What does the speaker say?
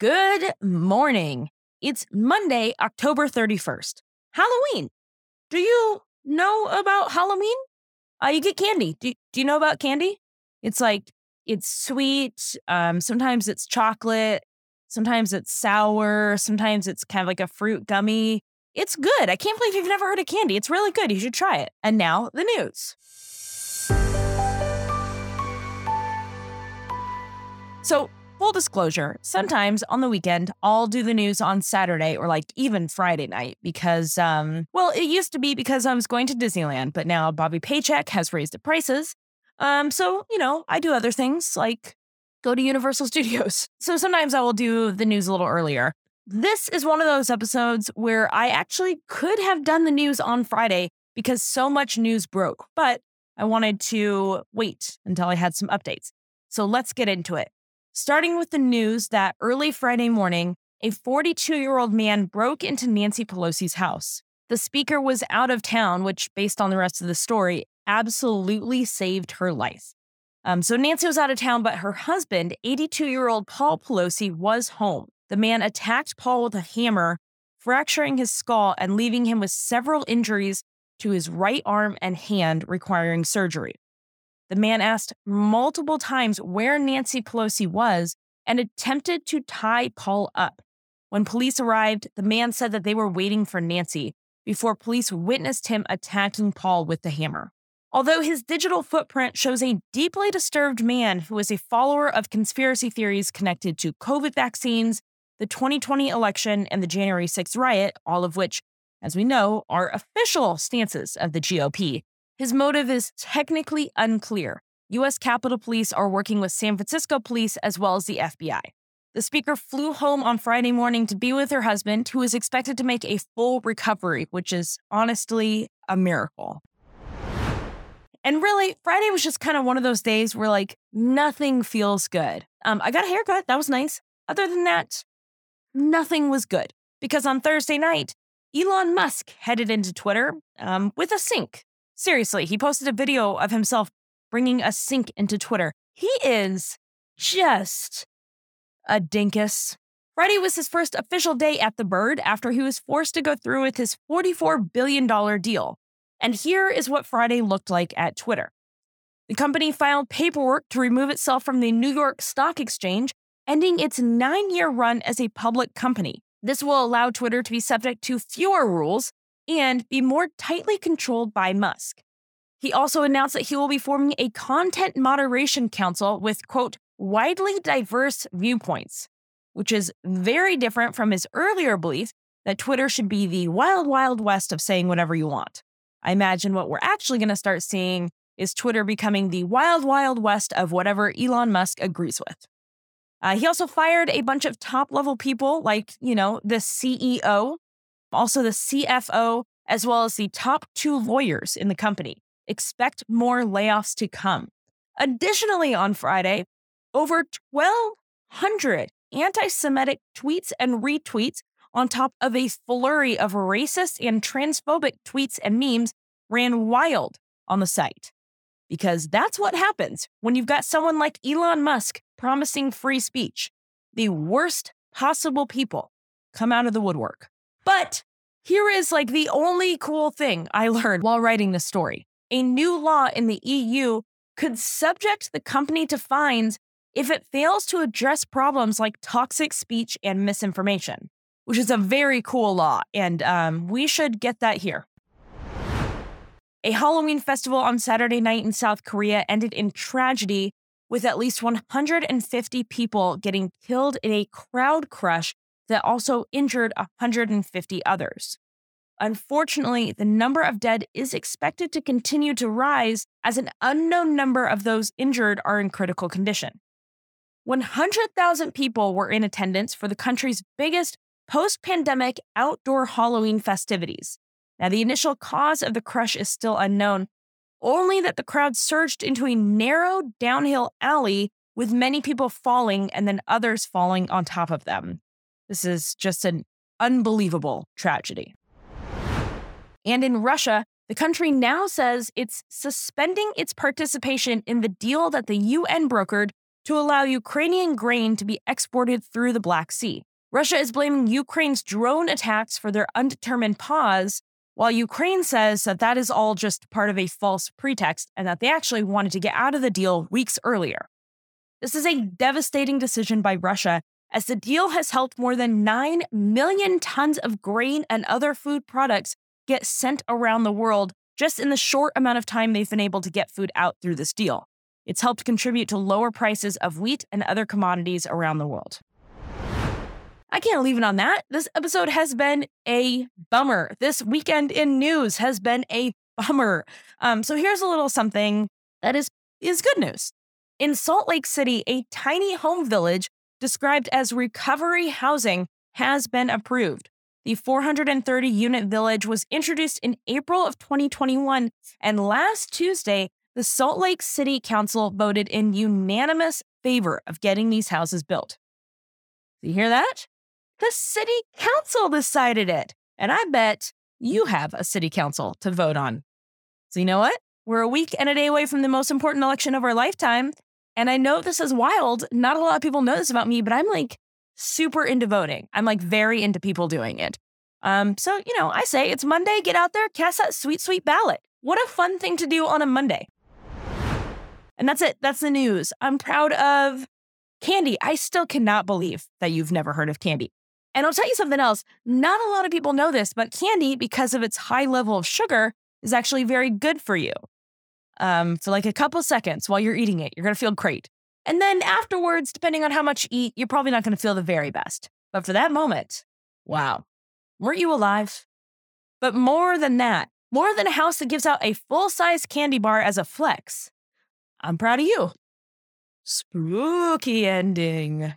Good morning. It's Monday, October 31st. Halloween. Do you know about Halloween? Uh, you get candy. Do, do you know about candy? It's like, it's sweet. Um, sometimes it's chocolate. Sometimes it's sour. Sometimes it's kind of like a fruit gummy. It's good. I can't believe you've never heard of candy. It's really good. You should try it. And now the news. So, Full disclosure, sometimes on the weekend, I'll do the news on Saturday or like even Friday night because, um, well, it used to be because I was going to Disneyland, but now Bobby Paycheck has raised the prices. Um, so, you know, I do other things like go to Universal Studios. So sometimes I will do the news a little earlier. This is one of those episodes where I actually could have done the news on Friday because so much news broke, but I wanted to wait until I had some updates. So let's get into it. Starting with the news that early Friday morning, a 42 year old man broke into Nancy Pelosi's house. The speaker was out of town, which, based on the rest of the story, absolutely saved her life. Um, so Nancy was out of town, but her husband, 82 year old Paul Pelosi, was home. The man attacked Paul with a hammer, fracturing his skull and leaving him with several injuries to his right arm and hand, requiring surgery. The man asked multiple times where Nancy Pelosi was and attempted to tie Paul up. When police arrived, the man said that they were waiting for Nancy before police witnessed him attacking Paul with the hammer. Although his digital footprint shows a deeply disturbed man who is a follower of conspiracy theories connected to COVID vaccines, the 2020 election, and the January 6th riot, all of which, as we know, are official stances of the GOP, his motive is technically unclear. U.S. Capitol Police are working with San Francisco police as well as the FBI. The speaker flew home on Friday morning to be with her husband, who is expected to make a full recovery, which is honestly a miracle. And really, Friday was just kind of one of those days where like nothing feels good. Um, I got a haircut, that was nice. Other than that, nothing was good because on Thursday night, Elon Musk headed into Twitter um, with a sink Seriously, he posted a video of himself bringing a sink into Twitter. He is just a dinkus. Friday was his first official day at the Bird after he was forced to go through with his $44 billion deal. And here is what Friday looked like at Twitter. The company filed paperwork to remove itself from the New York Stock Exchange, ending its nine year run as a public company. This will allow Twitter to be subject to fewer rules and be more tightly controlled by Musk. He also announced that he will be forming a content moderation council with, quote, widely diverse viewpoints, which is very different from his earlier belief that Twitter should be the wild, wild west of saying whatever you want. I imagine what we're actually going to start seeing is Twitter becoming the wild, wild west of whatever Elon Musk agrees with. Uh, he also fired a bunch of top level people, like, you know, the CEO also the CFO, as well as the top two lawyers in the company. Expect more layoffs to come. Additionally, on Friday, over 1,200 anti Semitic tweets and retweets, on top of a flurry of racist and transphobic tweets and memes, ran wild on the site. Because that's what happens when you've got someone like Elon Musk promising free speech. The worst possible people come out of the woodwork. But here is like the only cool thing I learned while writing this story. A new law in the EU could subject the company to fines if it fails to address problems like toxic speech and misinformation, which is a very cool law, and um, we should get that here. A Halloween festival on Saturday night in South Korea ended in tragedy, with at least 150 people getting killed in a crowd crush that also injured 150 others. Unfortunately, the number of dead is expected to continue to rise as an unknown number of those injured are in critical condition. 100,000 people were in attendance for the country's biggest post pandemic outdoor Halloween festivities. Now, the initial cause of the crush is still unknown, only that the crowd surged into a narrow downhill alley with many people falling and then others falling on top of them. This is just an unbelievable tragedy. And in Russia, the country now says it's suspending its participation in the deal that the UN brokered to allow Ukrainian grain to be exported through the Black Sea. Russia is blaming Ukraine's drone attacks for their undetermined pause, while Ukraine says that that is all just part of a false pretext and that they actually wanted to get out of the deal weeks earlier. This is a devastating decision by Russia, as the deal has helped more than 9 million tons of grain and other food products get sent around the world just in the short amount of time they've been able to get food out through this deal. It's helped contribute to lower prices of wheat and other commodities around the world. I can't leave it on that. This episode has been a bummer. This weekend in news has been a bummer. Um, so here's a little something that is is good news. In Salt Lake City, a tiny home village described as recovery housing has been approved. The 430 unit village was introduced in April of 2021, and last Tuesday, the Salt Lake City Council voted in unanimous favor of getting these houses built. You hear that? The city council decided it. And I bet you have a city council to vote on. So, you know what? We're a week and a day away from the most important election of our lifetime. And I know this is wild. Not a lot of people know this about me, but I'm like super into voting. I'm like very into people doing it. Um, so, you know, I say it's Monday, get out there, cast that sweet, sweet ballot. What a fun thing to do on a Monday. And that's it. That's the news. I'm proud of Candy. I still cannot believe that you've never heard of Candy. And I'll tell you something else. Not a lot of people know this, but candy, because of its high level of sugar, is actually very good for you. Um, for like a couple seconds while you're eating it, you're going to feel great. And then afterwards, depending on how much you eat, you're probably not going to feel the very best. But for that moment, wow, weren't you alive? But more than that, more than a house that gives out a full size candy bar as a flex, I'm proud of you. Spooky ending.